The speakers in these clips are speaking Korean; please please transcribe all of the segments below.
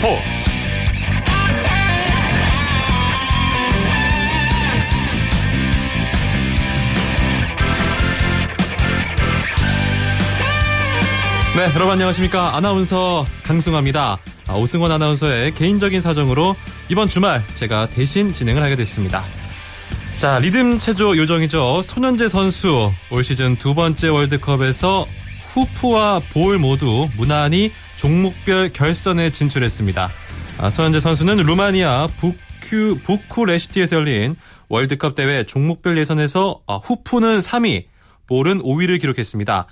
스포츠 네, 여러분 안녕하십니까. 아나운서 강승화입니다. 아, 오승원 아나운서의 개인적인 사정으로 이번 주말 제가 대신 진행을 하게 됐습니다. 자, 리듬 체조 요정이죠. 손현재 선수 올 시즌 두 번째 월드컵에서 후프와 볼 모두 무난히 종목별 결선에 진출했습니다. 아, 손현재 선수는 루마니아 부큐, 부쿠레시티에서 열린 월드컵 대회 종목별 예선에서 아, 후프는 3위, 볼은 5위를 기록했습니다.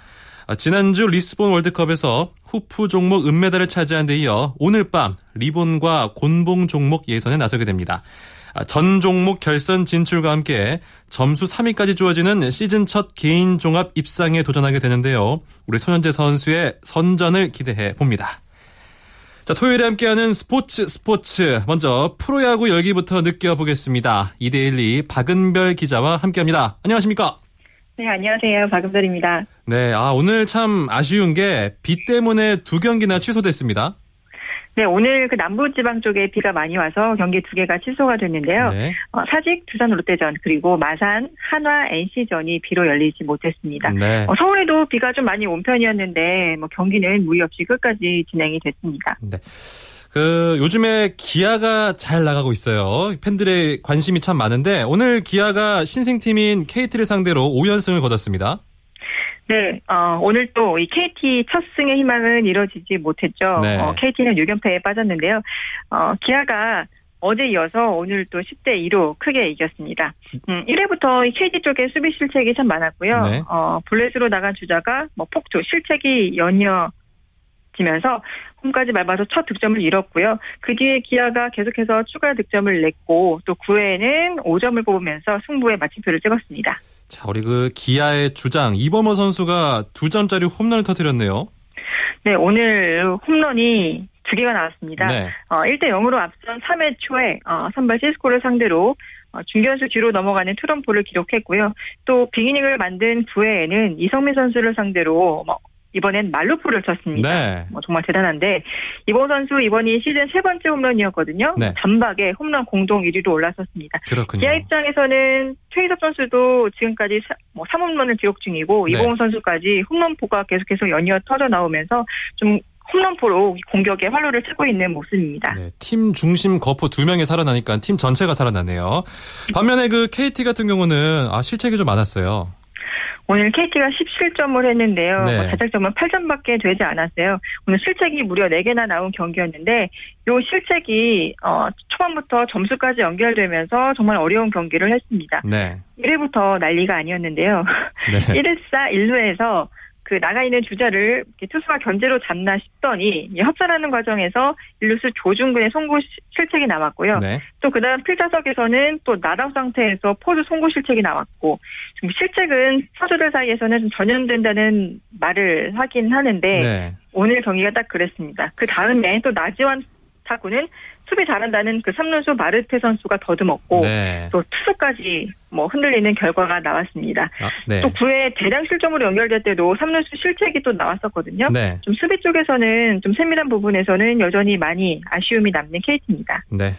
아, 지난주 리스본 월드컵에서 후프 종목 은메달을 차지한 데 이어 오늘 밤 리본과 곤봉 종목 예선에 나서게 됩니다. 아, 전 종목 결선 진출과 함께 점수 3위까지 주어지는 시즌 첫 개인 종합 입상에 도전하게 되는데요. 우리 손현재 선수의 선전을 기대해 봅니다. 자, 토요일에 함께하는 스포츠 스포츠. 먼저 프로야구 열기부터 느껴보겠습니다. 이데일리 박은별 기자와 함께합니다. 안녕하십니까? 네, 안녕하세요. 박은별입니다. 네, 아, 오늘 참 아쉬운 게 비 때문에 두 경기나 취소됐습니다. 네, 오늘 그 남부지방 쪽에 비가 많이 와서 경기 두 개가 취소가 됐는데요. 네. 어, 사직 두산 롯데전 그리고 마산 한화 NC전이 비로 열리지 못했습니다. 네. 어, 서울에도 비가 좀 많이 온 편이었는데 뭐 경기는 무리 없이 끝까지 진행이 됐습니다. 네. 그 요즘에 기아가 잘 나가고 있어요. 팬들의 관심이 참 많은데 오늘 기아가 신생팀인 KT를 상대로 5연승을 거뒀습니다. 네, 어, 오늘 또 이 KT 첫 승의 희망은 이뤄지지 못했죠. 네. 어, KT는 6연패에 빠졌는데요. 어, 기아가 어제 이어서 오늘 또 10대 2로 크게 이겼습니다. 음, 1회부터 이 KT 쪽에 수비 실책이 참 많았고요. 네. 어, 블레스로 나간 주자가 뭐 폭투, 실책이 연이어 지면서 홈까지 밟아서 첫 득점을 잃었고요. 그 뒤에 기아가 계속해서 추가 득점을 냈고 또 9회에는 5점을 뽑으면서 승부에 마침표를 찍었습니다. 자, 우리 그 기아의 주장 이범호 선수가 두 점짜리 홈런을 터뜨렸네요. 네, 오늘 홈런이 두 개가 나왔습니다. 네. 어, 1대 0으로 앞선 3회 초에 어, 선발 시스코를 상대로 어, 중견수 뒤로 넘어가는 트럼프를 기록했고요. 또 빅이닝을 만든 9회에는 이성민 선수를 상대로 뭐, 이번엔 말루프를 쳤습니다. 네. 뭐 정말 대단한데 이번 선수 이번이 시즌 세 번째 홈런이었거든요. 네. 전박에 홈런 공동 1위로 올라섰습니다. 그렇군요. 기아 입장에서는 최희섭 선수도 지금까지 사, 뭐 3홈런을 기록 중이고 네. 이봉훈 선수까지 홈런포가 계속해서 연이어 터져 나오면서 좀 홈런포로 공격에 활로를 치고 있는 모습입니다. 네, 팀 중심 거포 두 명이 살아나니까 팀 전체가 살아나네요. 반면에 그 KT 같은 경우는 아, 실책이 좀 많았어요. 오늘 KT가 17점을 했는데요. 네. 뭐 자책점은 8점밖에 되지 않았어요. 오늘 실책이 무려 4개나 나온 경기였는데 이 실책이 어, 초반부터 점수까지 연결되면서 정말 어려운 경기를 했습니다. 네. 1회부터 난리가 아니었는데요. 네. 1회사 1루에서 그 나가 있는 주자를 투수가 견제로 잡나 싶더니 이 협찬하는 과정에서 일루수 조중근의 송구 시- 실책이 나왔고요. 네. 또 그다음 필타석에서는 또 나다우 상태에서 포즈 송구 실책이 나왔고 좀 실책은 선수들 사이에서는 좀 전염된다는 말을 하긴 하는데 네. 오늘 경기가 딱 그랬습니다. 그 다음에 또 나지완 타구는 수비 잘한다는 그 3루수 마르테 선수가 더듬었고 네. 또 투수까지 뭐 흔들리는 결과가 나왔습니다. 아, 네. 또 9회 대량 실점으로 연결될 때도 3루수 실책이 또 나왔었거든요. 네. 좀 수비 쪽에서는 좀 세밀한 부분에서는 여전히 많이 아쉬움이 남는 KT입니다. 네.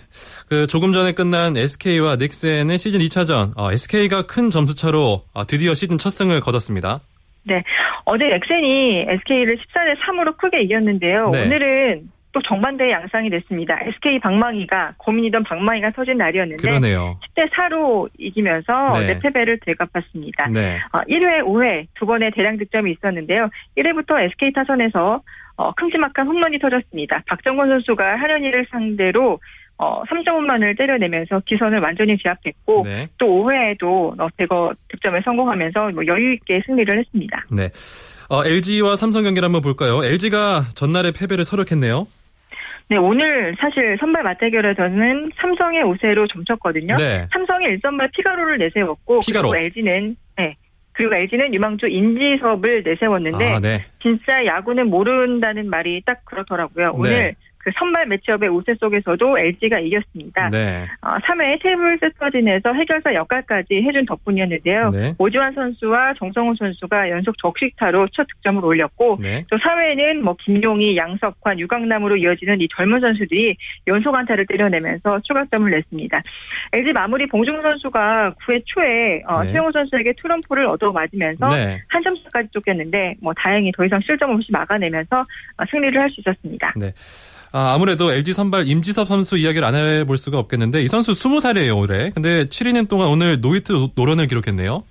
그 조금 전에 끝난 SK와 넥센의 시즌 2차전, SK가 큰 점수 차로 어, 드디어 시즌 첫 승을 거뒀습니다. 네. 어제 엑센이 SK를 14대 3으로 크게 이겼는데요. 네. 오늘은 또 정반대의 양상이 됐습니다. SK 방망이가 고민이던 방망이가 터진 날이었는데 그러네요. 10대 4로 이기면서 네. 네. 패배를 되갚았습니다. 네. 어, 1회, 5회 두 번의 대량 득점이 있었는데요. 1회부터 SK 타선에서 어, 큼지막한 홈런이 터졌습니다. 박정권 선수가 한현희를 상대로 어, 3점 홈런을 때려내면서 기선을 완전히 제압했고 네. 또 5회에도 어, 대거 득점에 성공하면서 뭐 여유 있게 승리를 했습니다. 네. 어, LG와 삼성 경기를 한번 볼까요? LG가 전날의 패배를 서력했네요. 네, 오늘 사실 선발 맞대결에서는 삼성의 우세로 점쳤거든요. 네. 삼성이 1선발 피가로를 내세웠고 피가로. 그리고 LG는 네. 그리고 LG는 유망주 인지섭을 내세웠는데 아, 네. 진짜 야구는 모른다는 말이 딱 그렇더라고요. 오늘 네. 그 선발 매치업의 우세 속에서도 LG가 이겼습니다. 네. 어, 3회 테이블 세터진에서 해결사 역할까지 해준 덕분이었는데요. 네. 오지환 선수와 정성호 선수가 연속 적시타로 첫 득점을 올렸고 네. 또 4회에는 뭐 김용희, 양석환, 유강남으로 이어지는 이 젊은 선수들이 연속 안타를 때려내면서 추가점을 냈습니다. LG 마무리 봉중근 선수가 9회 초에 어, 네. 최형우 선수에게 투런포를 얻어 맞으면서 네. 한 점차까지 쫓겼는데 뭐 다행히 더 이상 실점 없이 막아내면서 어, 승리를 할 수 있었습니다. 아, 아무래도 LG 선발 임지섭 선수 이야기를 안 해볼 수가 없겠는데 이 선수 20살이에요 올해. 근데 7이닝 동안 오늘 노히트 노런을 기록했네요.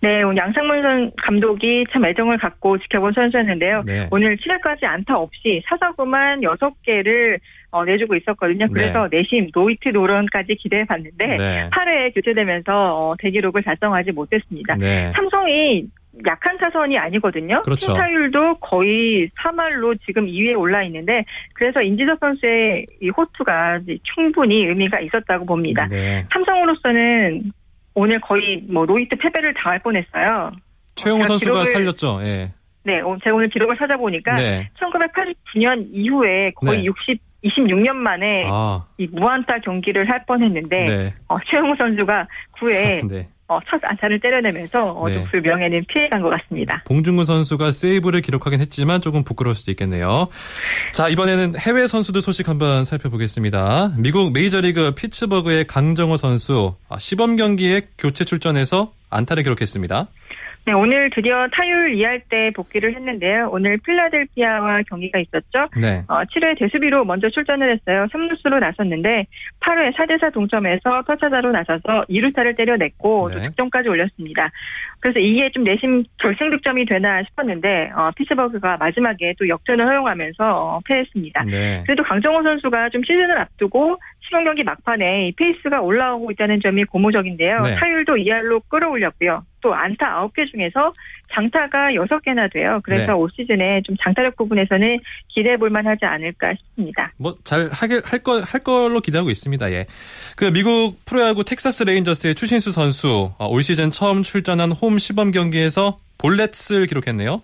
네, 오늘 양상문 선 감독이 참 애정을 갖고 지켜본 선수였는데요. 네. 오늘 7회까지 안타 없이 사사구만 6개를 어, 내주고 있었거든요. 그래서 내심 노히트 노런까지 기대해 봤는데 네. 8회에 교체되면서 어, 대기록을 달성하지 못했습니다. 네. 삼성이 약한 타선이 아니거든요. 그렇죠. 팀타율도 거의 3할로 지금 2위에 올라 있는데 그래서 임지섭 선수의 이 호투가 충분히 의미가 있었다고 봅니다. 네. 삼성으로서는 오늘 거의 뭐 노히트 패배를 당할 뻔했어요. 제가 선수가 기록을- 살렸죠. 예. 네, 오- 제가 오늘 기록을 찾아보니까 네. 1989년 이후에 거의 네. 60, 26년 만에 아, 이 무안타 경기를 할 뻔했는데 네. 어, 최용호 선수가 9회 네. 어, 첫 안타를 때려내면서 어, 네. 좀그 명예는 피해간 것 같습니다. 봉준구 선수가 세이브를 기록하긴 했지만 조금 부끄러울 수도 있겠네요. 자, 이번에는 해외 선수들 소식 한번 살펴보겠습니다. 미국 메이저리그 피츠버그의 강정호 선수 아, 시범 경기에 교체 출전해서 안타를 기록했습니다. 네, 오늘 드디어 타율 2할대 복귀를 했는데요. 오늘 필라델피아와 경기가 있었죠. 네. 어, 7회 대수비로 먼저 출전을 했어요. 3루수로 나섰는데 8회 4대4 동점에서 첫 타자로 나서서 2루타를 때려냈고 또 네. 득점까지 올렸습니다. 그래서 이게 좀 내심 결승 득점이 되나 싶었는데 어, 피츠버그가 마지막에 또 역전을 허용하면서 어, 패했습니다. 네. 그래도 강정호 선수가 좀 시즌을 앞두고 시범 경기 막판에 이 페이스가 올라오고 있다는 점이 고무적인데요. 네. 타율도 2할로 끌어올렸고요. 또 안타 9개 중에서 장타가 6개나 돼요. 그래서 네. 올 시즌에 좀 장타력 부분에서는 기대해 볼 만 하지 않을까 싶습니다. 뭐 잘 하게 할거 할 걸로 기대하고 있습니다. 예. 그 미국 프로야구 텍사스 레인저스의 추신수 선수 아, 올 시즌 처음 출전한 홈 시범 경기에서 볼넷을 기록했네요.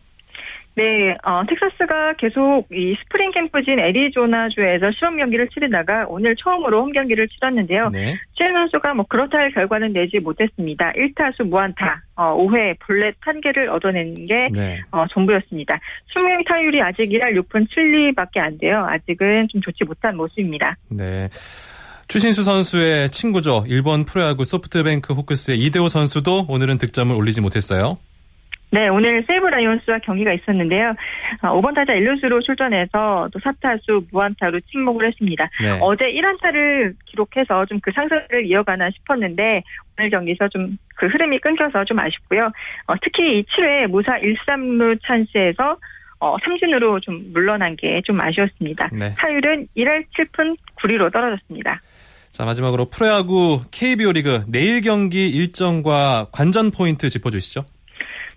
네, 어, 텍사스가 계속 이 스프링 캠프지인 애리조나주에서 시범 경기를 치르다가 오늘 처음으로 홈 경기를 치렀는데요. 네. 추신수 선수가 뭐 그렇다 할 결과는 내지 못했습니다. 1타수 무안타, 어, 5회 볼넷 1개를 얻어낸 게 네. 어, 전부였습니다. 수명 타율이 아직 1할 6분 7리밖에 안 돼요. 아직은 좀 좋지 못한 모습입니다. 네. 추신수 선수의 친구죠. 일본 프로야구 소프트뱅크 호크스의 이대호 선수도 오늘은 득점을 올리지 못했어요. 네, 오늘 세이브 라이온스와 경기가 있었는데요. 어, 5번 타자 1루수로 출전해서 또 4타수 무안타로 침묵을 했습니다. 네. 어제 1안타를 기록해서 좀 그 상승을 이어가나 싶었는데 오늘 경기에서 좀 그 흐름이 끊겨서 좀 아쉽고요. 어, 특히 이 7회 무사 1, 3루 찬스에서 어, 삼진으로 좀 물러난 게 좀 아쉬웠습니다. 네. 타율은 1할 7푼 9리로 떨어졌습니다. 자, 마지막으로 프로야구 KBO 리그 내일 경기 일정과 관전 포인트 짚어주시죠.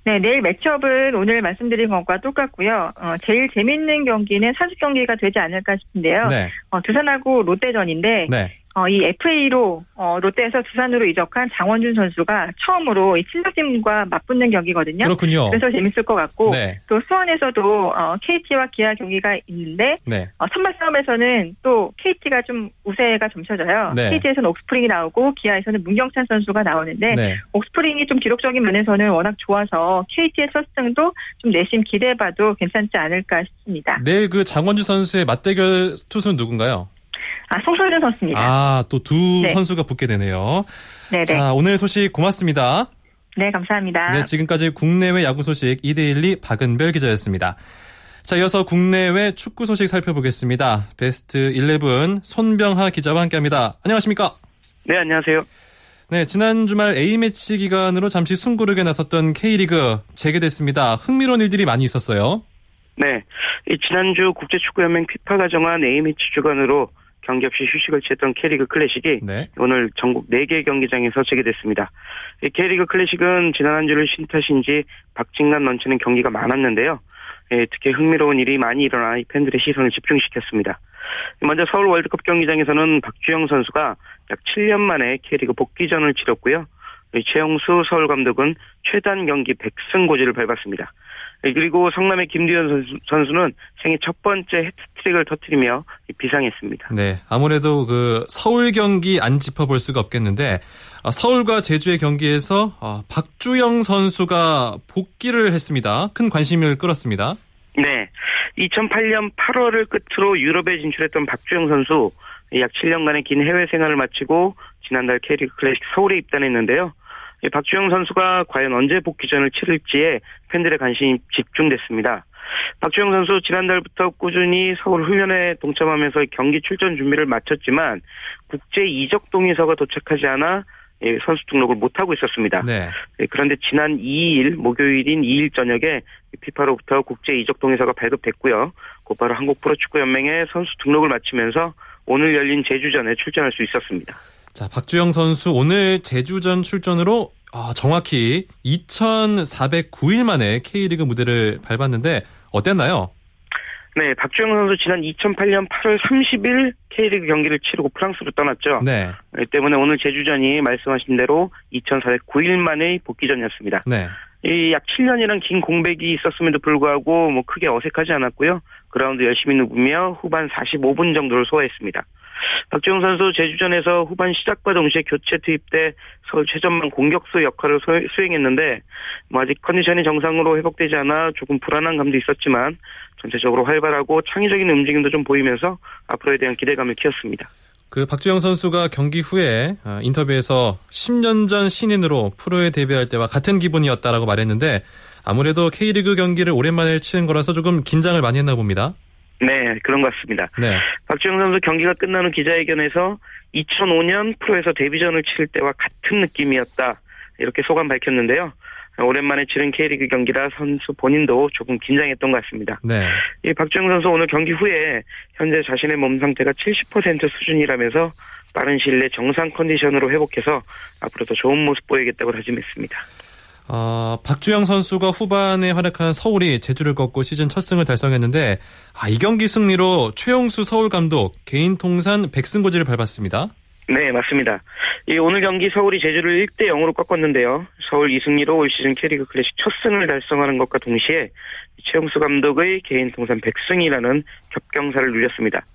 네, 내일 매치업은 오늘 말씀드린 것과 똑같고요. 어, 제일 재밌는 경기는 사직 경기가 되지 않을까 싶은데요. 네. 어, 두산하고 롯데전인데 네. 어, 이 FA로 어, 롯데에서 두산으로 이적한 장원준 선수가 처음으로 이 친척팀과 맞붙는 경기거든요. 그렇군요. 그래서 재밌을 것 같고 네. 또 수원에서도 어, KT와 기아 경기가 있는데 네. 어, 선발 싸움에서는 또 KT가 좀 우세가 점쳐져요. 네. KT에서는 옥스프링이 나오고 기아에서는 문경찬 선수가 나오는데 네. 옥스프링이 좀 기록적인 면에서는 워낙 좋아서 KT의 첫 승도 좀 내심 기대해봐도 괜찮지 않을까 싶습니다. 내일 그 장원주 선수의 맞대결 투수는 누군가요? 아 송설준 선수입니다. 아, 또두 네. 선수가 붙게 되네요. 네네. 자, 오늘 소식 고맙습니다. 네 감사합니다. 네, 지금까지 국내외 야구 소식 이데일리 박은별 기자였습니다. 자, 이어서 국내외 축구 소식 살펴보겠습니다. 베스트 11 손병하 기자와 함께합니다. 안녕하십니까? 네, 안녕하세요. 네, 지난 주말 A매치 기간으로 잠시 숨고르게 나섰던 K리그 재개됐습니다. 흥미로운 일들이 많이 있었어요. 네, 이 지난주 국제축구연맹 피파가 정한 A매치 주간으로 경기 없이 휴식을 취했던 K리그 클래식이 네. 오늘 전국 4개 경기장에서 재개됐습니다. 이 K리그 클래식은 지난 한 주를 쉰 탓인지 박진감 넘치는 경기가 많았는데요. 예, 특히 흥미로운 일이 많이 일어나 이 팬들의 시선을 집중시켰습니다. 먼저 서울 월드컵 경기장에서는 박주영 선수가 약 7년 만에 K리그 복귀전을 치렀고요. 이 최영수 서울 감독은 최단 경기 100승 고지를 밟았습니다. 그리고 성남의 김두현 선수, 는 생애 첫 번째 해트트릭을 터뜨리며 비상했습니다. 네, 아무래도 그 서울 경기 안 짚어볼 수가 없겠는데 아, 서울과 제주의 경기에서 아, 박주영 선수가 복귀를 했습니다. 큰 관심을 끌었습니다. 네, 2008년 8월을 끝으로 유럽에 진출했던 박주영 선수 약 7년간의 긴 해외 생활을 마치고 지난달 K리그 클래식 서울에 입단했는데요. 박주영 선수가 과연 언제 복귀전을 치를지에 팬들의 관심이 집중됐습니다. 박주영 선수 지난달부터 꾸준히 서울 훈련에 동참하면서 경기 출전 준비를 마쳤지만 국제 이적 동의서가 도착하지 않아 예, 선수 등록을 못하고 있었습니다. 네. 예, 그런데 지난 2일 목요일인 2일 저녁에 피파로부터 국제 이적 동의서가 발급됐고요. 곧바로 한국 프로축구연맹에 선수 등록을 마치면서 오늘 열린 제주전에 출전할 수 있었습니다. 자, 박주영 선수 오늘 제주전 출전으로 아, 정확히 2,409일 만에 K리그 무대를 밟았는데 어땠나요? 네, 박주영 선수 지난 2008년 8월 30일 K리그 경기를 치르고 프랑스로 떠났죠. 네. 네 때문에 오늘 제주전이 말씀하신 대로 2,409일 만의 복귀전이었습니다. 네. 이 약 7년이란 긴 공백이 있었음에도 불구하고 뭐 크게 어색하지 않았고요. 그라운드 열심히 누비며 후반 45분 정도를 소화했습니다. 박지용 선수 제주전에서 후반 시작과 동시에 교체 투입돼 서울 최전방 공격수 역할을 수행했는데 뭐 아직 컨디션이 정상으로 회복되지 않아 조금 불안한 감도 있었지만 전체적으로 활발하고 창의적인 움직임도 좀 보이면서 앞으로에 대한 기대감을 키웠습니다. 그 박주영 선수가 경기 후에 아, 인터뷰에서 10년 전 신인으로 프로에 데뷔할 때와 같은 기분이었다라고 말했는데 아무래도 K리그 경기를 오랜만에 치는 거라서 조금 긴장을 많이 했나 봅니다. 네, 그런 것 같습니다. 네. 박주영 선수 경기가 끝나는 기자회견에서 2005년 프로에서 데뷔전을 치를 때와 같은 느낌이었다. 이렇게 소감 밝혔는데요. 오랜만에 치른 K리그 경기라 선수 본인도 조금 긴장했던 것 같습니다. 네. 이 박주영 선수 오늘 경기 후에 현재 자신의 몸 상태가 70% 수준이라면서 빠른 시일 내에 정상 컨디션으로 회복해서 앞으로 더 좋은 모습 보이겠다고 다짐했습니다. 어, 박주영 선수가 후반에 활약한 서울이 제주를 꺾고 시즌 첫 승을 달성했는데 아, 이 경기 승리로 최용수 서울 감독 개인 통산 100승고지를 밟았습니다. 네, 맞습니다. 이 오늘 경기 서울이 제주를 1대 0으로 꺾었는데요. 서울 이승리로 올 시즌 캐리그 클래식 첫 승을 달성하는 것과 동시에 최용수 감독의 개인 통산 100승이라는 겹경사를 누렸습니다.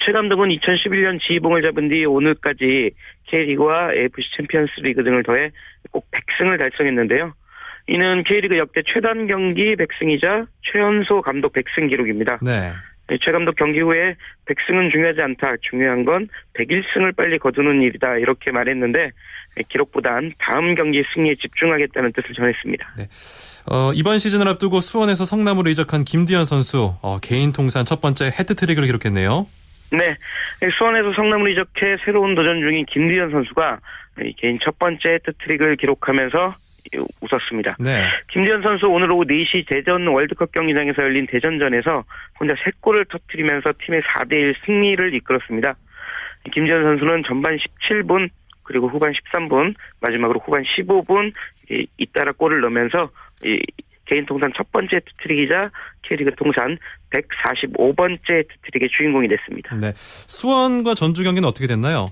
최 감독은 2011년 지휘봉을 잡은 뒤 오늘까지 K리그와 AFC 챔피언스 리그 등을 더해 꼭 100승을 달성했는데요. 이는 K리그 역대 최단 경기 100승이자 최연소 감독 100승 기록입니다. 네. 최 감독 경기 후에 100승은 중요하지 않다. 중요한 건 101승을 빨리 거두는 일이다. 이렇게 말했는데 기록보단 다음 경기 승리에 집중하겠다는 뜻을 전했습니다. 네. 어, 이번 시즌을 앞두고 수원에서 성남으로 이적한 김두현 선수 어, 개인 통산 첫 번째 해트트릭을 기록했네요. 네. 수원에서 성남으로 이적해 새로운 도전 중인 김디현 선수가 개인 첫 번째 헤트트릭을 기록하면서 웃었습니다. 네. 김지현 선수 오늘 오후 4시 대전 월드컵 경기장에서 열린 대전전에서 혼자 3골을 터뜨리면서 팀의 4대1 승리를 이끌었습니다. 김지현 선수는 전반 17분 그리고 후반 13분 마지막으로 후반 15분 잇따라 골을 넣으면서 개인 통산 첫 번째 트트릭이자 K리그 통산 145번째 트트릭의 주인공이 됐습니다. 네. 수원과 전주 경기는 어떻게 됐나요?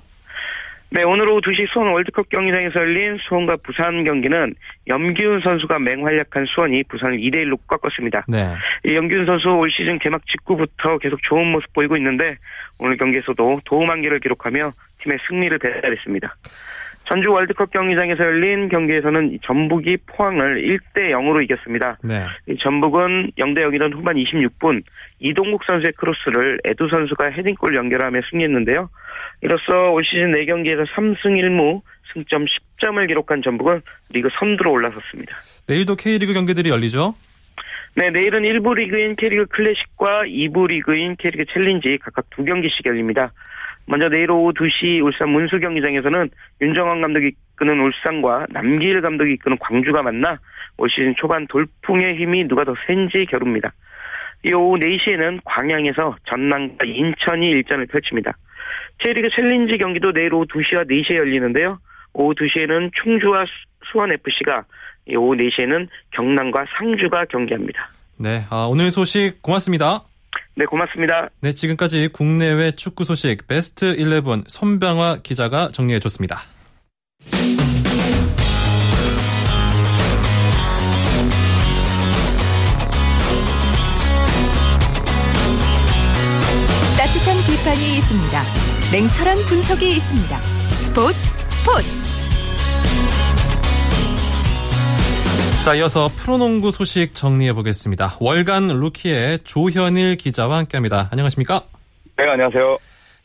네, 오늘 오후 2시 수원 월드컵 경기장에서 열린 수원과 부산 경기는 염기훈 선수가 맹활약한 수원이 부산을 2대1로 꺾었습니다. 네. 염기훈 선수 올 시즌 개막 직후부터 계속 좋은 모습 보이고 있는데 오늘 경기에서도 도움 한 개를 기록하며 팀의 승리를 배달했습니다. 전주 월드컵 경기장에서 열린 경기에서는 전북이 포항을 1대 0으로 이겼습니다. 네. 전북은 0대 0이던 후반 26분 이동국 선수의 크로스를 에두 선수가 헤딩골로 연결하며 승리했는데요. 이로써 올 시즌 4경기에서 3승 1무 승점 10점을 기록한 전북은 리그 선두로 올라섰습니다. 내일도 K리그 경기들이 열리죠? 네, 내일은 1부 리그인 K리그 클래식과 2부 리그인 K리그 챌린지 각각 두 경기씩 열립니다. 먼저 내일 오후 2시 울산 문수 경기장에서는 윤정환 감독이 이끄는 울산과 남기일 감독이 이끄는 광주가 만나 올 시즌 초반 돌풍의 힘이 누가 더 센지 겨룹니다. 이 오후 4시에는 광양에서 전남과 인천이 일전을 펼칩니다. K리그 챌린지 경기도 내일 오후 2시와 4시에 열리는데요. 오후 2시에는 충주와 수원FC가 오후 4시에는 경남과 상주가 경기합니다. 네, 아, 오늘 소식 고맙습니다. 네, 고맙습니다. 네, 지금까지 국내외 축구 소식 베스트 11 손병화 기자가 정리해 줬습니다. 있습니다. 냉철한 분석이 있습니다. 스포츠 스포츠. 자, 이어서 프로농구 소식 정리해 보겠습니다. 월간 루키의 조현일 기자와 함께합니다. 안녕하십니까? 네, 안녕하세요.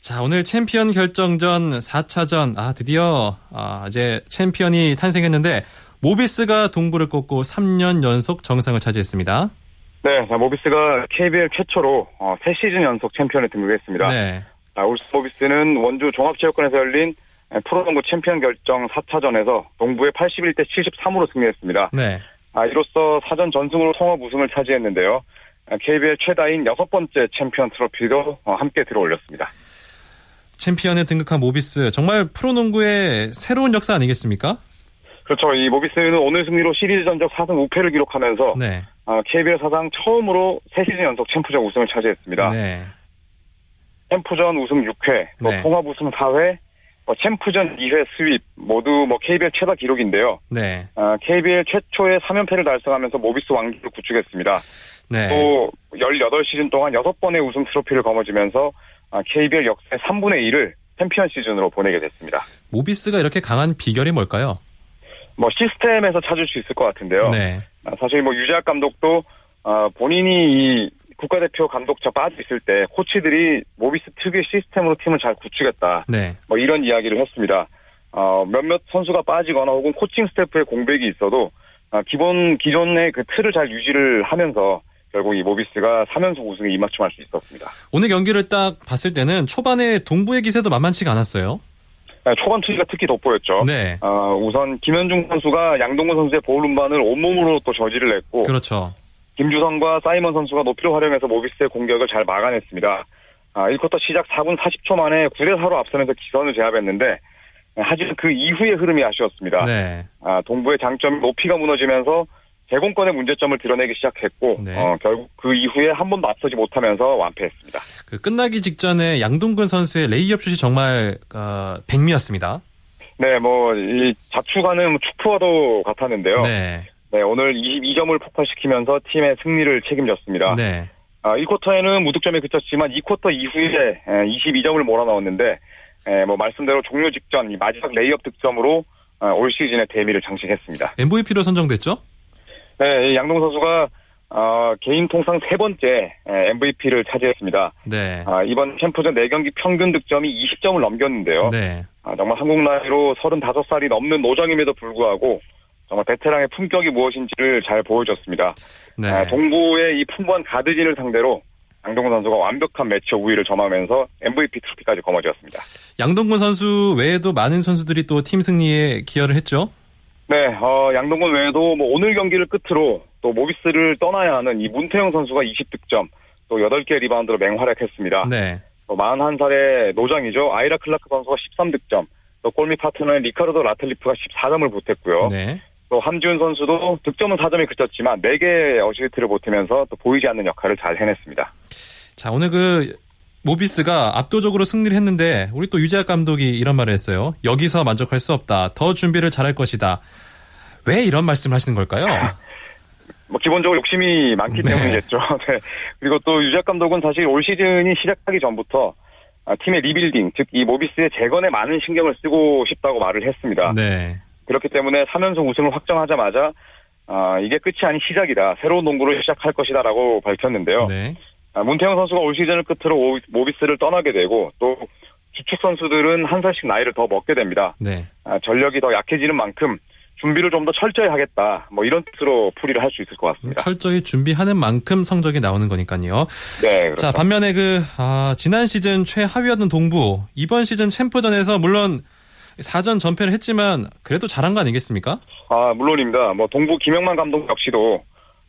자, 오늘 챔피언 결정전 4차전. 아, 드디어 아, 이제 챔피언이 탄생했는데 모비스가 동부를 꺾고 3년 연속 정상을 차지했습니다. 네, 자, 모비스가 KBL 최초로 어, 3시즌 연속 챔피언에 등극했습니다. 네. 자, 울산 모비스는 원주 종합체육관에서 열린 프로농구 챔피언 결정 4차전에서 동부에 81대 73으로 승리했습니다. 네. 아, 이로써 4전 전승으로 통합 우승을 차지했는데요. KBL 최다인 여섯 번째 챔피언 트로피도 어, 함께 들어올렸습니다. 챔피언에 등극한 모비스 정말 프로농구의 새로운 역사 아니겠습니까? 그렇죠. 이 모비스는 오늘 승리로 시리즈 전적 4승 무패를 기록하면서 네. 어, KBL 사상 처음으로 3시즌 연속 챔프전 우승을 차지했습니다. 네. 챔프전 우승 6회, 뭐 네. 통합 우승 4회, 뭐 챔프전 2회 sweep 모두 뭐 KBL 최다 기록인데요. 네. 어, KBL 최초의 3연패를 달성하면서 모비스 왕조를 구축했습니다. 네. 또 18시즌 동안 6번의 우승 트로피를 거머쥐면서 아, KBL 역대 3분의 1을 챔피언 시즌으로 보내게 됐습니다. 모비스가 이렇게 강한 비결이 뭘까요? 뭐 시스템에서 찾을 수 있을 것 같은데요. 네. 아, 사실 뭐 유재학 감독도 아, 본인이 이 국가대표 감독자 빠져 있을 때 코치들이 모비스 특유의 시스템으로 팀을 잘 구축했다. 네. 뭐 이런 이야기를 했습니다. 어, 몇몇 선수가 빠지거나 혹은 코칭 스태프의 공백이 있어도 아, 기본 기존의 그 틀을 잘 유지를 하면서 결국 이 모비스가 3연속 우승에 이맞춤할 수 있었습니다. 오늘 경기를 딱 봤을 때는 초반에 동부의 기세도 만만치가 않았어요. 아, 초반 투기가 특히 돋보였죠. 네. 어, 우선 김현중 선수가 양동근 선수의 보울 운반을 온몸으로 또 저지를 냈고 그렇죠. 김주성과 사이먼 선수가 높이를 활용해서 모비스의 공격을 잘 막아냈습니다. 아, 1쿼터 시작 4분 40초 만에 9대 4로 앞서면서 기선을 제압했는데 하지만 그 이후의 흐름이 아쉬웠습니다. 네. 아, 동부의 장점이 높이가 무너지면서 제공권의 문제점을 드러내기 시작했고 네. 어, 결국 그 이후에 한 번도 앞서지 못하면서 완패했습니다. 그 끝나기 직전에 양동근 선수의 레이업 슛이 정말 어, 백미였습니다. 네, 뭐 이 자축하는 축포와도 같았는데요. 네. 네, 오늘 22점을 폭발시키면서 팀의 승리를 책임졌습니다. 네. 아, 1쿼터에는 무득점에 그쳤지만 2쿼터 이후에 22점을 몰아넣었는데 에, 뭐 말씀대로 종료 직전 이 마지막 레이업 득점으로 어, 올 시즌의 대미를 장식했습니다. MVP로 선정됐죠? 네, 이 양동근 선수가 어, 개인 통상 세 번째 MVP를 차지했습니다. 네. 아, 이번 챔프전 4경기 평균 득점이 20점을 넘겼는데요. 네. 아, 정말 한국 나이로 35살이 넘는 노장임에도 불구하고 정말 베테랑의 품격이 무엇인지를 잘 보여줬습니다. 네. 아, 동부의 이 풍부한 가드진을 상대로 양동근 선수가 완벽한 매치 우위를 점하면서 MVP 트로피까지 거머쥐었습니다. 양동근 선수 외에도 많은 선수들이 또 팀 승리에 기여를 했죠? 네, 어, 양동근 외에도 뭐 오늘 경기를 끝으로 또 모비스를 떠나야 하는 이 문태영 선수가 20득점, 또 8개 리바운드로 맹활약했습니다. 네. 또 41살의 노장이죠. 아이라 클라크 선수가 13득점, 또 골밑 파트너인 리카르도 라틀리프가 14점을 보탰고요. 네. 또 함지훈 선수도 득점은 4점에 그쳤지만 4개의 어시스트를 보태면서 또 보이지 않는 역할을 잘 해냈습니다. 자, 오늘 그 모비스가 압도적으로 승리를 했는데 우리 또 유재학 감독이 이런 말을 했어요. 여기서 만족할 수 없다. 더 준비를 잘할 것이다. 왜 이런 말씀을 하시는 걸까요? 뭐 기본적으로 욕심이 많기 네. 때문이겠죠. 네. 그리고 또 유재학 감독은 사실 올 시즌이 시작하기 전부터 아, 팀의 리빌딩, 즉 이 모비스의 재건에 많은 신경을 쓰고 싶다고 말을 했습니다. 네. 그렇기 때문에 3연속 우승을 확정하자마자 아, 이게 끝이 아닌 시작이다. 새로운 농구를 시작할 것이다라고 밝혔는데요. 네. 아, 문태영 선수가 올 시즌을 끝으로 오- 모비스를 떠나게 되고 또 주축 선수들은 한 살씩 나이를 더 먹게 됩니다. 네. 아, 전력이 더 약해지는 만큼 준비를 좀 더 철저히 하겠다. 뭐 이런 뜻으로 풀이를 할 수 있을 것 같습니다. 철저히 준비하는 만큼 성적이 나오는 거니까요. 네, 그렇죠. 자, 반면에 그 아, 지난 시즌 최하위였던 동부 이번 시즌 챔프전에서 물론 4전 전패를 했지만 그래도 잘한 거 아니겠습니까? 아, 물론입니다. 뭐 동부 김영만 감독 역시도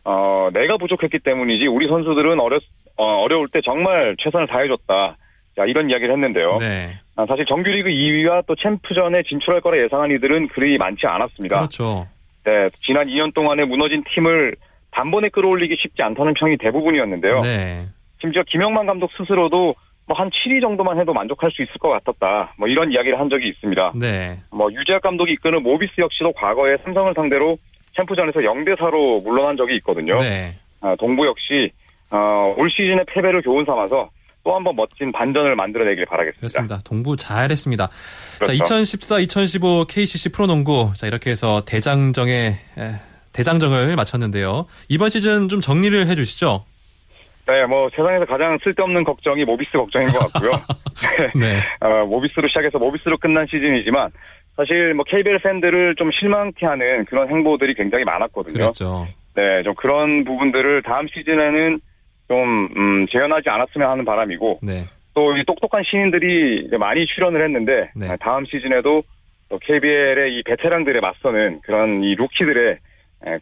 어, 내가 부족했기 때문이지 우리 선수들은 어렸 어, 어려울 때 정말 최선을 다해줬다. 자, 이런 이야기를 했는데요. 네. 아, 사실 정규리그 2위와 또 챔프전에 진출할 거라 예상한 이들은 그리 많지 않았습니다. 그렇죠. 네, 지난 2년 동안에 무너진 팀을 단번에 끌어올리기 쉽지 않다는 평이 대부분이었는데요. 네. 심지어 김영만 감독 스스로도 뭐 한 7위 정도만 해도 만족할 수 있을 것 같았다. 뭐 이런 이야기를 한 적이 있습니다. 네. 뭐 유재학 감독이 이끄는 모비스 역시도 과거에 삼성을 상대로 챔프전에서 0대 4로 물러난 적이 있거든요. 네. 아, 동부 역시 어, 올 시즌의 패배를 교훈 삼아서 또 한 번 멋진 반전을 만들어내길 바라겠습니다. 그렇습니다. 동부 잘했습니다. 그렇죠. 자, 2014, 2015 KCC 프로농구. 자, 이렇게 해서 대장정에 에, 대장정을 마쳤는데요. 이번 시즌 좀 정리를 해 주시죠. 네, 뭐 세상에서 가장 쓸데없는 걱정이 모비스 걱정인 것 같고요. 네. 어, 모비스로 시작해서 모비스로 끝난 시즌이지만 사실 뭐 KBL 팬들을 좀 실망케 하는 그런 행보들이 굉장히 많았거든요. 그렇죠. 네, 좀 그런 부분들을 다음 시즌에는 좀 음, 재현하지 않았으면 하는 바람이고 네. 또 이 똑똑한 신인들이 많이 출현을 했는데 네. 아, 다음 시즌에도 또 KBL의 이 베테랑들에 맞서는 그런 이 루키들의 예,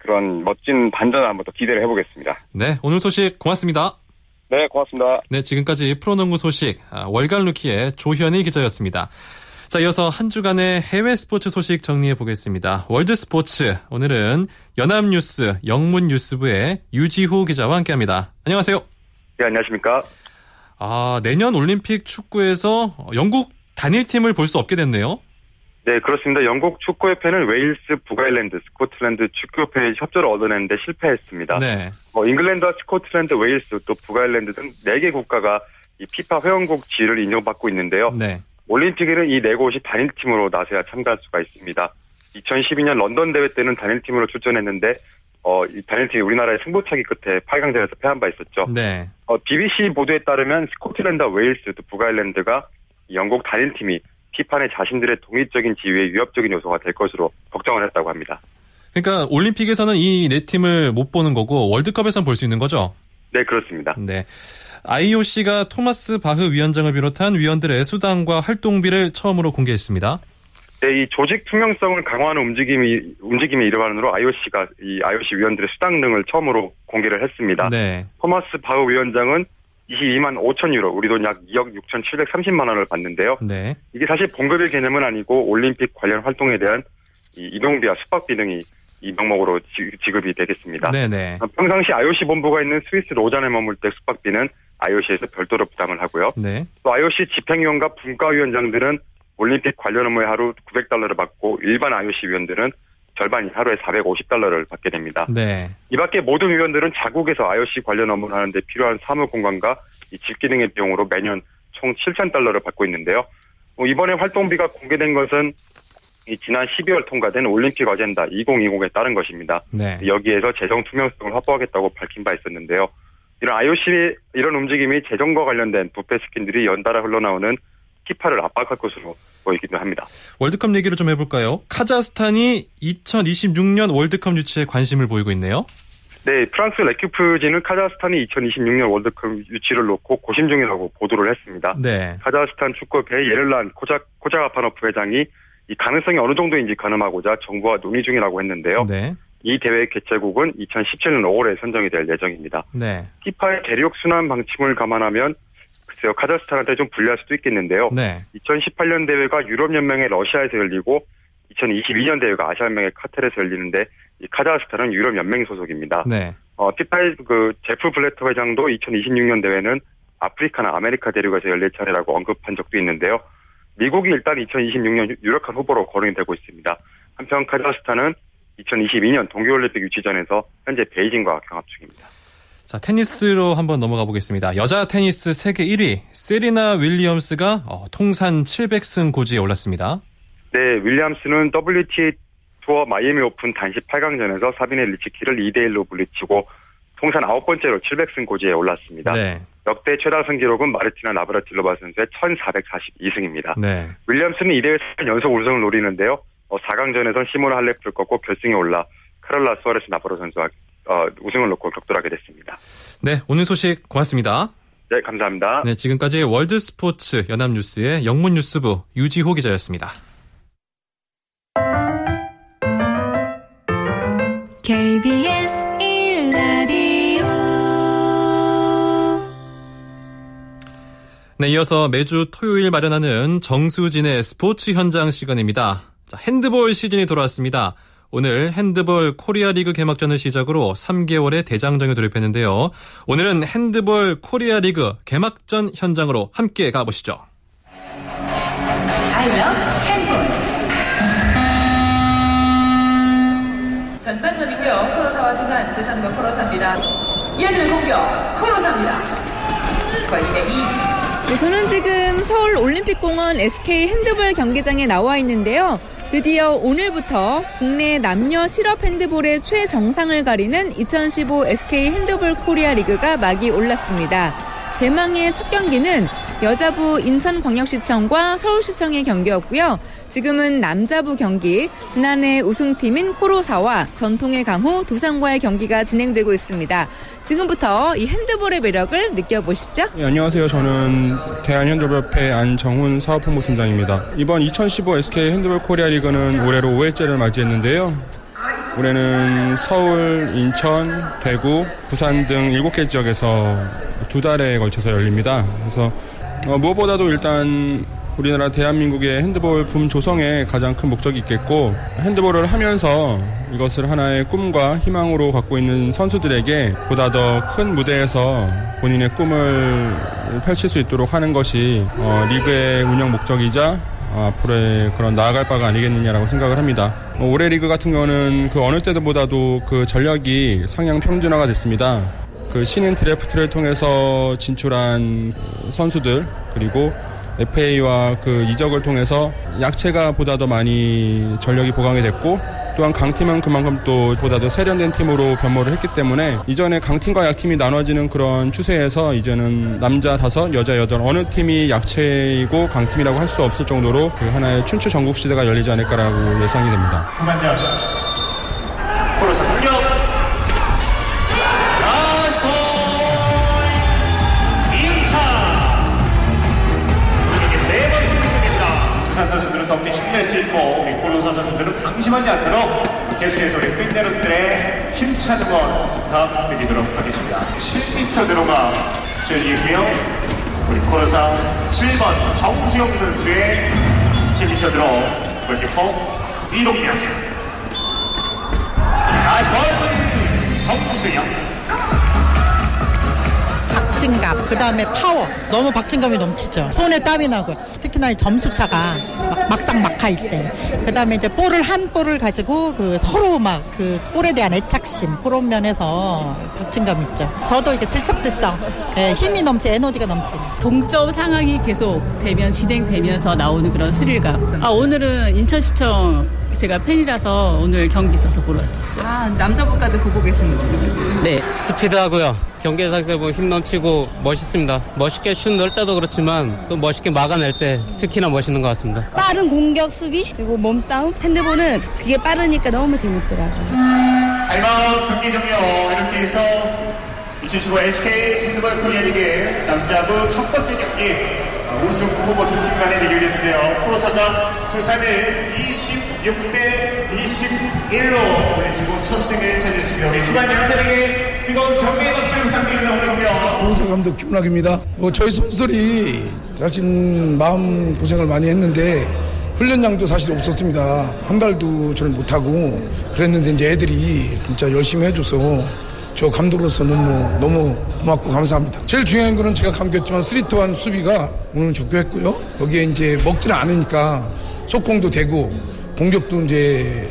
그런 멋진 반전을 한번 더 기대를 해보겠습니다. 네, 오늘 소식 고맙습니다. 네, 고맙습니다. 네, 지금까지 프로농구 소식 아, 월간 루키의 조현일 기자였습니다. 자, 이어서 한 주간의 해외 스포츠 소식 정리해 보겠습니다. 월드 스포츠 오늘은 연합뉴스 영문 뉴스부의 유지호 기자와 함께합니다. 안녕하세요. 네, 안녕하십니까? 아, 내년 올림픽 축구에서 영국 단일팀을 볼 수 없게 됐네요. 네, 그렇습니다. 영국 축구협회는 웨일스, 북아일랜드, 스코틀랜드 축구협회의 협조를 얻어내는데 실패했습니다. 네. 어, 잉글랜드와 스코틀랜드, 웨일스, 또 북아일랜드 등 4개 국가가 이 피파 회원국 지위를 인정받고 있는데요. 네. 올림픽에는 이 네 곳이 단일팀으로 나서야 참가할 수가 있습니다. 2012년 런던 대회 때는 단일팀으로 출전했는데 어, 이 단일팀이 우리나라의 승부차기 끝에 8강전에서 패한 바 있었죠. 네. 어, BBC 보도에 따르면 스코틀랜드와 웨일스, 또 북아일랜드가 이 영국 단일팀이 피판의 자신들의 독립적인 지위에 위협적인 요소가 될 것으로 걱정을 했다고 합니다. 그러니까 올림픽에서는 이 네 팀을 못 보는 거고 월드컵에서는 볼수 있는 거죠? 네, 그렇습니다. 네. IOC가 토마스 바흐 위원장을 비롯한 위원들의 수당과 활동비를 처음으로 공개했습니다. 네, 이 조직 투명성을 강화하는 움직임이 움직임의 일환으로 IOC가 이 IOC 위원들의 수당 등을 처음으로 공개를 했습니다. 네. 토마스 바흐 위원장은 22만 5천 유로, 우리 돈 약 2억 6,730만 원을 받는데요. 네. 이게 사실 봉급일 개념은 아니고 올림픽 관련 활동에 대한 이 이동비와 숙박비 등이 이 명목으로 지- 지급이 되겠습니다. 네네. 평상시 IOC 본부가 있는 스위스 로잔에 머물 때 숙박비는 IOC에서 별도로 부담을 하고요. 네. 또 IOC 집행위원과 분과위원장들은 올림픽 관련 업무에 하루 900달러를 받고 일반 IOC 위원들은 절반이 하루에 450달러를 받게 됩니다. 네. 이 밖에 모든 위원들은 자국에서 IOC 관련 업무를 하는데 필요한 사무 공간과 이 집기 등의 비용으로 매년 총 7,000달러를 받고 있는데요. 뭐 이번에 활동비가 공개된 것은 이 지난 12월 통과된 올림픽 어젠다 2020에 따른 것입니다. 네. 여기에서 재정 투명성을 확보하겠다고 밝힌 바 있었는데요. 이런 IOC 이런 움직임이 재정과 관련된 부패 스킨들이 연달아 흘러나오는 피파를 압박할 것으로 보이기도 합니다. 월드컵 얘기를 좀 해볼까요? 카자흐스탄이 2026년 월드컵 유치에 관심을 보이고 있네요. 네, 프랑스 레키프지는 카자흐스탄이 2026년 월드컵 유치를 놓고 고심 중이라고 보도를 했습니다. 네. 카자흐스탄 축구협회 예를란 코자, 코자가파노프 회장이 이 가능성이 어느 정도인지 가늠하고자 정부와 논의 중이라고 했는데요. 네. 이 대회 개최국은 2017년 5월에 선정이 될 예정입니다. 네. 피파의 대륙 순환 방침을 감안하면 글쎄요 카자흐스탄한테 좀 불리할 수도 있겠는데요. 네. 2018년 대회가 유럽연맹의 러시아에서 열리고 2022년 대회가 아시아연맹의 카타르에서 열리는데 이 카자흐스탄은 유럽연맹 소속입니다. 네. 어, 피파의 그 제프 블라터 회장도 2026년 대회는 아프리카나 아메리카 대륙에서 열릴 차례라고 언급한 적도 있는데요. 미국이 일단 2026년 유력한 후보로 거론이 되고 있습니다. 한편 카자흐스탄은 2022년 동계올림픽 유치전에서 현재 베이징과 경합 중입니다. 자, 테니스로 한번 넘어가 보겠습니다. 여자 테니스 세계 1위 세리나 윌리엄스가 어, 통산 700승 고지에 올랐습니다. 네, 윌리엄스는 WTA 투어 마이애미 오픈 단식 8강전에서 사비네 리지키를 2대 1로 물리치고 통산 아홉 번째로 700승 고지에 올랐습니다. 네. 역대 최다승 기록은 마르티나 나브라틸로바 선수의 1442승입니다. 네. 윌리엄스는 이 대회 4년 연속 우승을 노리는데요. 어, 4강전에선 시모나 할레프를 꺾고 결승에 올라 카를라 수아레스 나바로 선수와 어, 우승을 놓고 격돌하게 됐습니다. 네, 오늘 소식 고맙습니다. 네, 감사합니다. 네, 지금까지 월드 스포츠 연합뉴스의 영문뉴스부 유지호 기자였습니다. KBS 1라디오 네, 이어서 매주 토요일 마련하는 정수진의 스포츠 현장 시간입니다. 자, 핸드볼 시즌이 돌아왔습니다. 오늘 핸드볼 코리아 리그 개막전을 시작으로 3개월의 대장정에 돌입했는데요. 오늘은 핸드볼 코리아 리그 개막전 현장으로 함께 가보시죠. 전반전이고요. 코로사와 두산, 두산과 코로사입니다. 이어지는 공격, 코로사입니다. 스코어 2대2. 네, 저는 지금 서울 올림픽공원 SK 핸드볼 경기장에 나와 있는데요. 드디어 오늘부터 국내 남녀 실업 핸드볼의 최정상을 가리는 2015 SK 핸드볼 코리아 리그가 막이 올랐습니다. 대망의 첫 경기는 여자부 인천광역시청과 서울시청의 경기였고요. 지금은 남자부 경기, 지난해 우승팀인 코로사와 전통의 강호 두산과의 경기가 진행되고 있습니다. 지금부터 이 핸드볼의 매력을 느껴보시죠. 네, 안녕하세요. 저는 대한핸드볼협회 안정훈 사업본부팀장입니다. 이번 2015 SK 핸드볼 코리아 리그는 올해로 5회째를 맞이했는데요. 올해는 서울, 인천, 대구, 부산 등 7개 지역에서 두 달에 걸쳐서 열립니다. 그래서 어, 무엇보다도 일단 우리나라 대한민국의 핸드볼 붐 조성에 가장 큰 목적이 있겠고 핸드볼을 하면서 이것을 하나의 꿈과 희망으로 갖고 있는 선수들에게 보다 더 큰 무대에서 본인의 꿈을 펼칠 수 있도록 하는 것이 어, 리그의 운영 목적이자 어, 앞으로의 그런 나아갈 바가 아니겠느냐라고 생각을 합니다. 어, 올해 리그 같은 경우는 그 어느 때보다도 그 전력이 상향 평준화가 됐습니다. 그 신인 드래프트를 통해서 진출한 선수들 그리고 FA와 그 이적을 통해서 약체가 보다 더 많이 전력이 보강이 됐고 또한 강팀은 그만큼 또 보다 더 세련된 팀으로 변모를 했기 때문에 이전에 강팀과 약팀이 나눠지는 그런 추세에서 이제는 남자 다섯, 여자 여덟 어느 팀이 약체이고 강팀이라고 할 수 없을 정도로 그 하나의 춘추 전국 시대가 열리지 않을까라고 예상이 됩니다. 후반전 7번 정수영 선수의 7m 드로우 골키퍼 이동현 나이스 볼! 정수영 박진감, 그 다음에 파워. 너무 박진감이 넘치죠. 손에 땀이 나고. 특히나 이 점수차가 막, 막상 막하일 때. 그 다음에 이제 볼을 한 볼을 가지고 그 서로 막 그 볼에 대한 애착심. 그런 면에서 박진감 있죠. 저도 이렇게 들썩들썩. 예, 힘이 넘치, 에너지가 넘치는. 동점 상황이 계속 되면 진행되면서 나오는 그런 스릴감. 아 오늘은 인천시청 제가 팬이라서 오늘 경기 있어서 보러 왔죠. 아, 남자분까지 보고 계시는 거죠? 네. 스피드하고요. 경기장에서 보면 힘 넘치고 멋있습니다. 멋있게 슛 넣을 때도 그렇지만 또 멋있게 막아낼 때 특히나 멋있는 것 같습니다. 빠른 공격 수비 그리고 몸싸움 핸드볼은 그게 빠르니까 너무 재밌더라고요. 알바 경기 종료 이렇게 해서 2015 SK 핸드볼 코리아 리그 남자부 첫 번째 경기 우승 후보 두 팀 간의 대결이었는데요. 프로사가 두산을 26대 21로 보내주고 첫 승을 차지했습니다. 우리 수관 양들에게 뜨거운 격려의 박수를 부탁드리려고 하고요. 고사 감독 김락입니다. 뭐 저희 선수들이 사실 마음 고생을 많이 했는데 훈련량도 사실 없었습니다. 한 달도 저를 못하고 그랬는데 이제 애들이 진짜 열심히 해줘서 저 감독으로서 너무 너무 고맙고 감사합니다. 제일 중요한 거는 제가 감겼지만 스리트한 수비가 오늘 적교했고요. 거기에 이제 먹지는 않으니까 속공도 되고 공격도 이제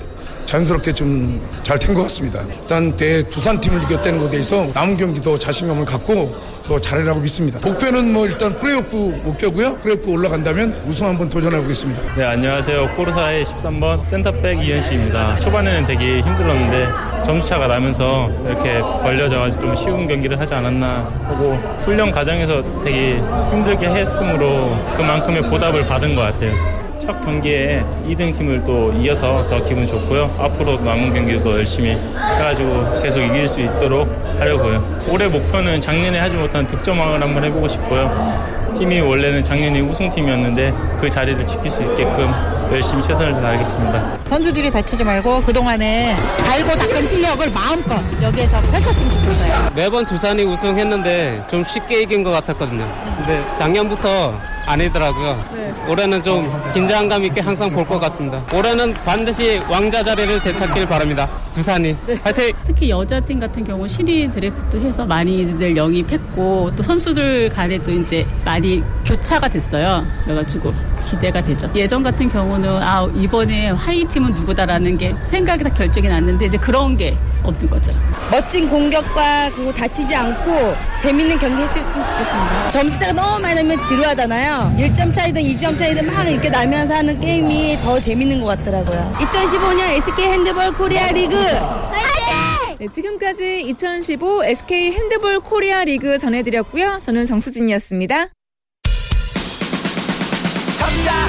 자연스럽게 좀 잘 된 것 같습니다. 일단 대 두산 팀을 이겼다는 것에 대해서 남은 경기 더 자신감을 갖고 더 잘하라고 믿습니다. 목표는 뭐 일단 플레이오프 목표고요. 플레이오프 올라간다면 우승 한번 도전해 보겠습니다. 네, 안녕하세요. 코르사의 13번 센터백 이현씨입니다. 초반에는 되게 힘들었는데 점수차가 나면서 이렇게 벌려져가지고 좀 쉬운 경기를 하지 않았나 하고 훈련 과정에서 되게 힘들게 했으므로 그만큼의 보답을 받은 것 같아요. 첫 경기에 2등 팀을 또 이어서 더 기분 좋고요. 앞으로 남은 경기도 열심히 해가지고 계속 이길 수 있도록 하려고요. 올해 목표는 작년에 하지 못한 득점왕을 한번 해보고 싶고요. 팀이 원래는 작년에 우승팀이었는데 그 자리를 지킬 수 있게끔 열심히 최선을 다하겠습니다. 선수들이 다치지 말고 그동안에 달고 닦은 실력을 마음껏 여기에서 펼쳤으면 좋겠어요. 매번 두산이 우승했는데 좀 쉽게 이긴 것 같았거든요. 근데 작년부터 아니더라고요. 네. 올해는 좀 긴장감 있게 항상 볼 것 같습니다. 올해는 반드시 왕자 자리를 되찾길 바랍니다. 두산이 화이팅! 특히 여자팀 같은 경우 신인 드래프트 해서 많이들 영입했고 또 선수들 간에 또 이제 많이 교차가 됐어요. 그래가지고 기대가 되죠. 예전 같은 경우는 아 이번에 하위 팀은 누구다라는 게 생각이 다 결정이 났는데 이제 그런 게 없는 거죠. 멋진 공격과 그리고 다치지 않고 재밌는 경기 했으면 좋겠습니다. 점수차가 너무 많이 나면 지루하잖아요. 1점 차이든 2점 차이든 막 이렇게 나면서 하는 게임이 더 재밌는 것 같더라고요. 2015년 SK 핸드볼 코리아 리그 네, 지금까지 2015 SK 핸드볼 코리아 리그 전해드렸고요. 저는 정수진이었습니다. 쳤다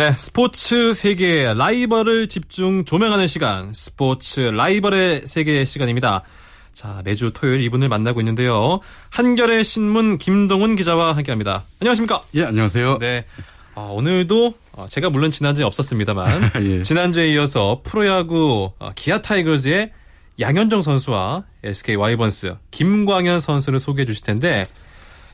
네, 스포츠 세계의 라이벌을 집중 조명하는 시간, 스포츠 라이벌의 세계 시간입니다. 자, 매주 토요일 이분을 만나고 있는데요. 한겨레 신문 김동훈 기자와 함께합니다. 안녕하십니까? 예, 안녕하세요. 네, 아, 오늘도 어, 제가 물론 지난주에 없었습니다만 예. 지난주에 이어서 프로야구 어, 기아 타이거즈의 양현종 선수와 SK 와이번스 김광현 선수를 소개해 주실 텐데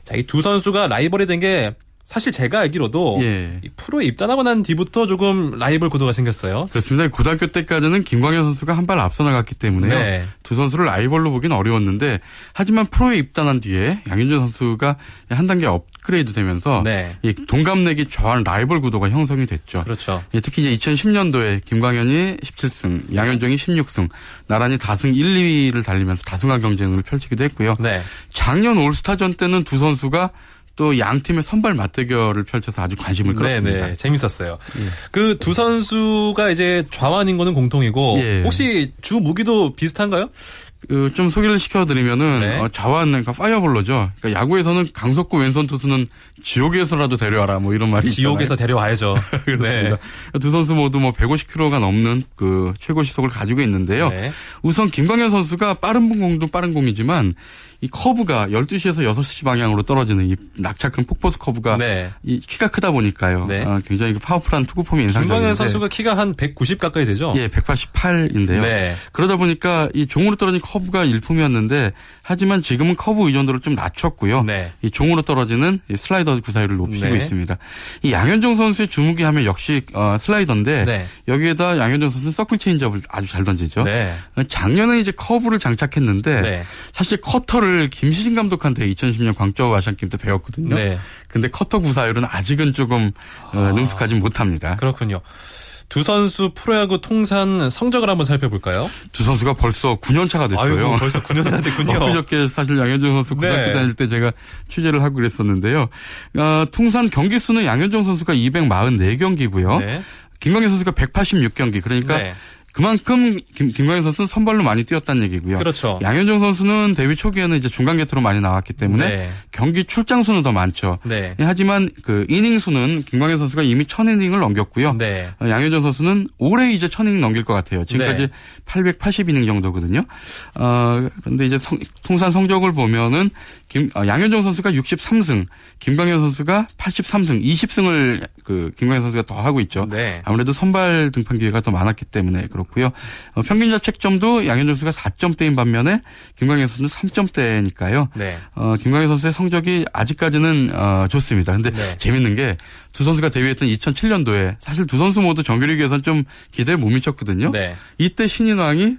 자, 이 두 선수가 라이벌이 된 게 사실 제가 알기로도 예. 이 프로에 입단하고 난 뒤부터 조금 라이벌 구도가 생겼어요. 그렇습니다. 고등학교 때까지는 김광현 선수가 한 발 앞서 나갔기 때문에요. 네. 두 선수를 라이벌로 보기는 어려웠는데 하지만 프로에 입단한 뒤에 양현종 선수가 한 단계 업그레이드 되면서 네. 이 동갑내기 좋아하는 라이벌 구도가 형성이 됐죠. 그렇죠. 예, 특히 이제 2010년도에 김광현이 17승, 양현종이 16승, 나란히 다승 1, 2위를 달리면서 다승화 경쟁을 펼치기도 했고요. 네. 작년 올스타전 때는 두 선수가 또 양 팀의 선발 맞대결을 펼쳐서 아주 관심을 끌었습니다. 네네 재밌었어요. 그두 선수가 이제 좌완인 거는 공통이고 예. 혹시 주 무기도 비슷한가요? 그 좀 소개를 시켜드리면은 네. 어, 좌완 그러니까 파이어볼러죠. 그러니까 야구에서는 강속구 왼손 투수는 지옥에서라도 데려와라 뭐 이런 말이 지옥에서 있잖아요. 데려와야죠. 그렇습니다. 두 선수 모두 뭐 150km가 넘는 그 최고 시속을 가지고 있는데요. 네. 우선 김광현 선수가 빠른 공도 빠른 공이지만 이 커브가 12시에서 6시 방향으로 떨어지는 이 낙차 큰 폭포수 커브가 네. 이 키가 크다 보니까요. 네. 어, 굉장히 그 파워풀한 투구폼이 인상적인데 김광현 선수가 키가 한 190 가까이 되죠? 예, 188인데요. 네. 그러다 보니까 이 종으로 떨어진 커브가 일품이었는데 하지만 지금은 커브 의존도를 좀 낮췄고요. 네. 이 종으로 떨어지는 이 슬라이더 구사율을 높이고 네. 있습니다. 이 양현종 선수의 주무기 하면 역시 어, 슬라이더인데 네. 여기에다 양현종 선수는 서클 체인지업을 아주 잘 던지죠. 네. 작년에 이제 커브를 장착했는데 네. 사실 커터를 김시진 감독한테 2010년 광저우 아시안 게임 때 배웠거든요. 네. 근데 커터 구사율은 아직은 조금 어, 능숙하지 못합니다. 그렇군요. 두 선수 프로야구 통산 성적을 한번 살펴볼까요? 두 선수가 벌써 9년 차가 됐어요. 아이고, 벌써 9년이나 됐군요. 엊그저께 사실 양현종 선수 네. 고등학교 다닐 때 제가 취재를 하고 그랬었는데요. 어, 통산 경기 수는 양현종 선수가 244경기고요. 네. 김광현 선수가 186경기. 그러니까 네. 그만큼 김, 김광현 선수는 선발로 많이 뛰었다는 얘기고요. 그렇죠. 양현종 선수는 데뷔 초기에는 이제 중간 개투로 많이 나왔기 때문에 네. 경기 출장 수는 더 많죠. 네. 예, 하지만 그 이닝 수는 김광현 선수가 이미 1000이닝을 넘겼고요. 네. 어, 양현종 선수는 올해 이제 1000이닝 넘길 것 같아요. 지금까지 네. 880 이닝 정도거든요. 어, 그런데 이제 성- 통산 성적을 보면은 김, 어, 양현종 선수가 63승, 김광현 선수가 83승, 20승을 그 김광현 선수가 더 하고 있죠. 네. 아무래도 선발 등판 기회가 더 많았기 때문에 그렇고요. 어, 평균 자책점도 양현종 선수가 4점대인 반면에 김광현 선수는 3점대니까요. 네. 어, 김광현 선수의 성 적이 아직까지는 어, 좋습니다. 근데 네. 재밌는 게 두 선수가 데뷔했던 2007년도에 사실 두 선수 모두 정규리그에서는 좀 기대에 못 미쳤거든요. 네. 이때 신인왕이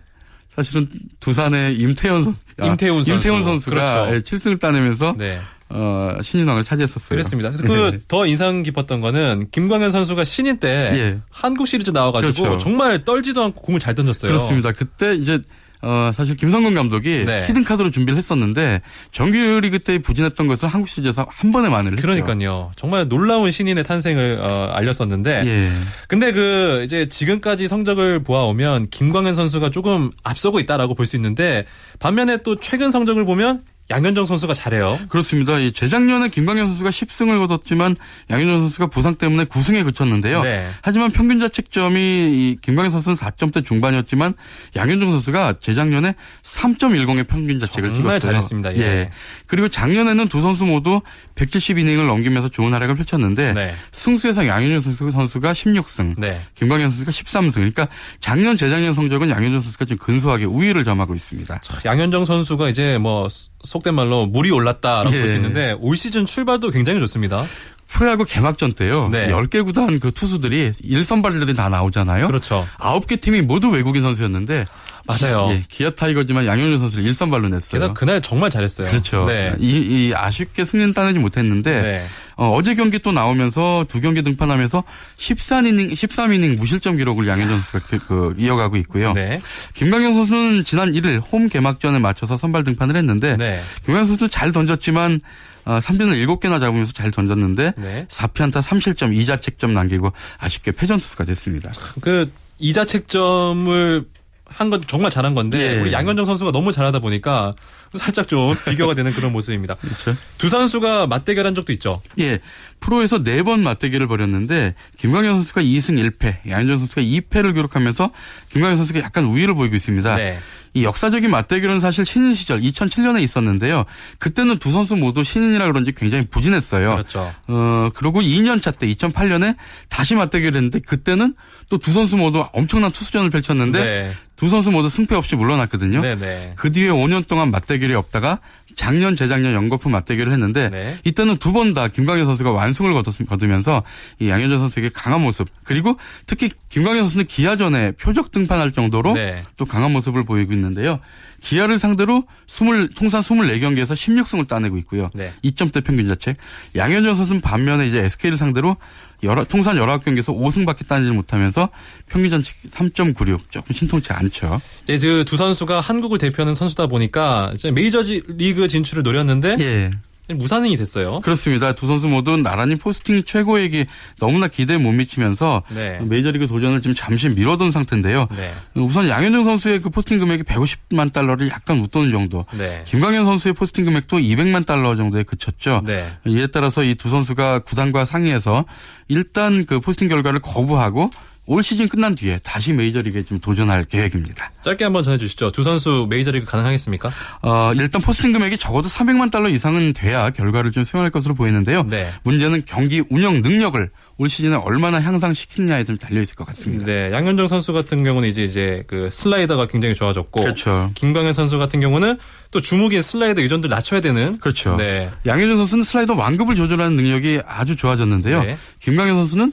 사실은 두산의 임태현 선 임태훈 선수. 임태훈 선수가 그렇죠. 예, 7승을 따내면서 네. 어, 신인왕을 차지했었어요. 그렇습니다. 네. 그더 인상 깊었던 거는 김광현 선수가 신인 때 예. 한국 시리즈 나와가지고 그렇죠. 정말 떨지도 않고 공을 잘 던졌어요. 그렇습니다. 그때 이제 어, 사실 김성근 감독이 네. 히든 카드로 준비를 했었는데 정규리그 때 부진했던 것을 한국 시리즈에서 한 번에 만회를 했죠. 그러니까요. 정말 놀라운 신인의 탄생을 어, 알렸었는데. 예. 근데 그 이제 지금까지 성적을 보아오면 김광현 선수가 조금 앞서고 있다라고 볼 수 있는데 반면에 또 최근 성적을 보면 양현종 선수가 잘해요. 그렇습니다. 이 재작년에 김광현 선수가 10승을 거뒀지만 양현종 선수가 부상 때문에 9승에 그쳤는데요. 네. 하지만 평균 자책점이 이 김광현 선수는 4점대 중반이었지만 양현종 선수가 재작년에 3.10의 평균 자책을 정말 찍었어요. 잘했습니다. 예. 그리고 작년에는 두 선수 모두 170이닝을 넘기면서 좋은 활약을 펼쳤는데 네. 승수에서 양현종 선수- 선수가 16승, 네. 김광현 선수가 13승. 그러니까 작년 재작년 성적은 양현종 선수가 지금 근소하게 우위를 점하고 있습니다. 양현종 선수가 이제 뭐 속된 말로 물이 올랐다라고 예. 볼수 있는데 올 시즌 출발도 굉장히 좋습니다. 프로야구 개막전 때요. 네. 10개 구단 그 투수들이 일선발들이 다 나오잖아요. 그렇죠. 9개 팀이 모두 외국인 선수였는데 맞아요. 예, 기아 타이거지만 양현종 선수를 일선발로 냈어요. 게다가 그날 정말 잘했어요. 그렇죠. 네. 이, 이 아쉽게 승리는 따내지 못했는데 네. 어, 제 경기 또 나오면서 두 경기 등판하면서 13이닝 13이닝 무실점 기록을 양현종 선수가 그, 그 이어가고 있고요. 네. 김광현 선수는 지난 1일 홈 개막전에 맞춰서 선발 등판을 했는데 네. 김광현 선수 잘 던졌지만 어, 3진을 7개나 잡으면서 잘 던졌는데 네. 4피안타 3실점 2자책점 남기고 아쉽게 패전 투수가 됐습니다. 그 이자책점을 한 건 정말 잘한 건데 예. 우리 양현종 선수가 너무 잘하다 보니까 살짝 좀 비교가 되는 그런 모습입니다. 그렇죠. 두 선수가 맞대결한 적도 있죠. 예. 프로에서 네 번 맞대결을 벌였는데 김광현 선수가 2승 1패, 양현종 선수가 2패를 기록하면서 김광현 선수가 약간 우위를 보이고 있습니다. 네. 이 역사적인 맞대결은 사실 신인 시절 2007년에 있었는데요. 그때는 두 선수 모두 신인이라 그런지 굉장히 부진했어요. 그렇죠. 어, 그리고 2년 차 때 2008년에 다시 맞대결을 했는데 그때는 또 두 선수 모두 엄청난 투수전을 펼쳤는데 네. 두 선수 모두 승패 없이 물러났거든요. 네네. 그 뒤에 5년 동안 맞대결이 없다가 작년, 재작년 연거푸 맞대결을 했는데 네. 이때는 두 번 다 김광현 선수가 완승을 거두면서 이 양현종 선수에게 강한 모습 그리고 특히 김광현 선수는 기아전에 표적 등판할 정도로 네. 또 강한 모습을 보이고 있는데요. 기아를 상대로 20, 통산 24경기에서 16승을 따내고 있고요. 네. 2점대 평균 자책. 양현종 선수는 반면에 이제 SK를 상대로 여러, 통산 19경기에서 5승밖에 따내지 못하면서 평균 자책 3.96 조금 신통치 않죠. 이제 그두 선수가 한국을 대표하는 선수다 보니까 메이저 리그 진출을 노렸는데 예. 무산행이 됐어요. 그렇습니다. 두 선수 모두 나란히 포스팅 최고액이 너무나 기대에 못 미치면서 네. 메이저리그 도전을 지금 잠시 미뤄둔 상태인데요. 네. 우선 양현종 선수의 그 포스팅 금액이 150만 달러를 약간 웃도는 정도. 네. 김광현 선수의 포스팅 금액도 200만 달러 정도에 그쳤죠. 네. 이에 따라서 이 두 선수가 구단과 상의해서 일단 그 포스팅 결과를 거부하고 올 시즌 끝난 뒤에 다시 메이저리그에 좀 도전할 계획입니다. 짧게 한번 전해주시죠. 두 선수 메이저리그 가능하겠습니까? 어, 일단 포스팅 금액이 적어도 300만 달러 이상은 돼야 결과를 좀 수용할 것으로 보이는데요. 네. 문제는 경기 운영 능력을 올 시즌에 얼마나 향상시키느냐에 좀 달려 있을 것 같습니다. 네, 양현종 선수 같은 경우는 이제 이제 그 슬라이더가 굉장히 좋아졌고, 그렇죠. 김광현 선수 같은 경우는 또 주무기의 슬라이더 의존들 낮춰야 되는, 그렇죠. 네, 양현종 선수는 슬라이더 완급을 조절하는 능력이 아주 좋아졌는데요. 네. 김광현 선수는 이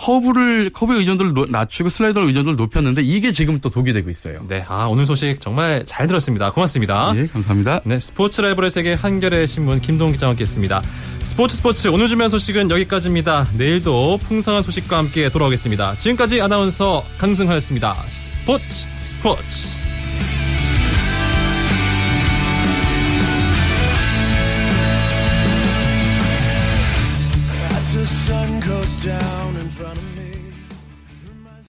커브를 커브의 의존도를 노- 낮추고 슬라이더 의존도를 높였는데 이게 지금 또 독이 되고 있어요. 네, 아 오늘 소식 정말 잘 들었습니다. 고맙습니다. 예, 감사합니다. 네, 스포츠 라이브의 세계 한겨레 신문 김동 기자와 함께했습니다. 스포츠 스포츠 오늘 준비한 소식은 여기까지입니다. 내일도 풍성한 소식과 함께 돌아오겠습니다. 지금까지 아나운서 강승화였습니다. 스포츠 스포츠.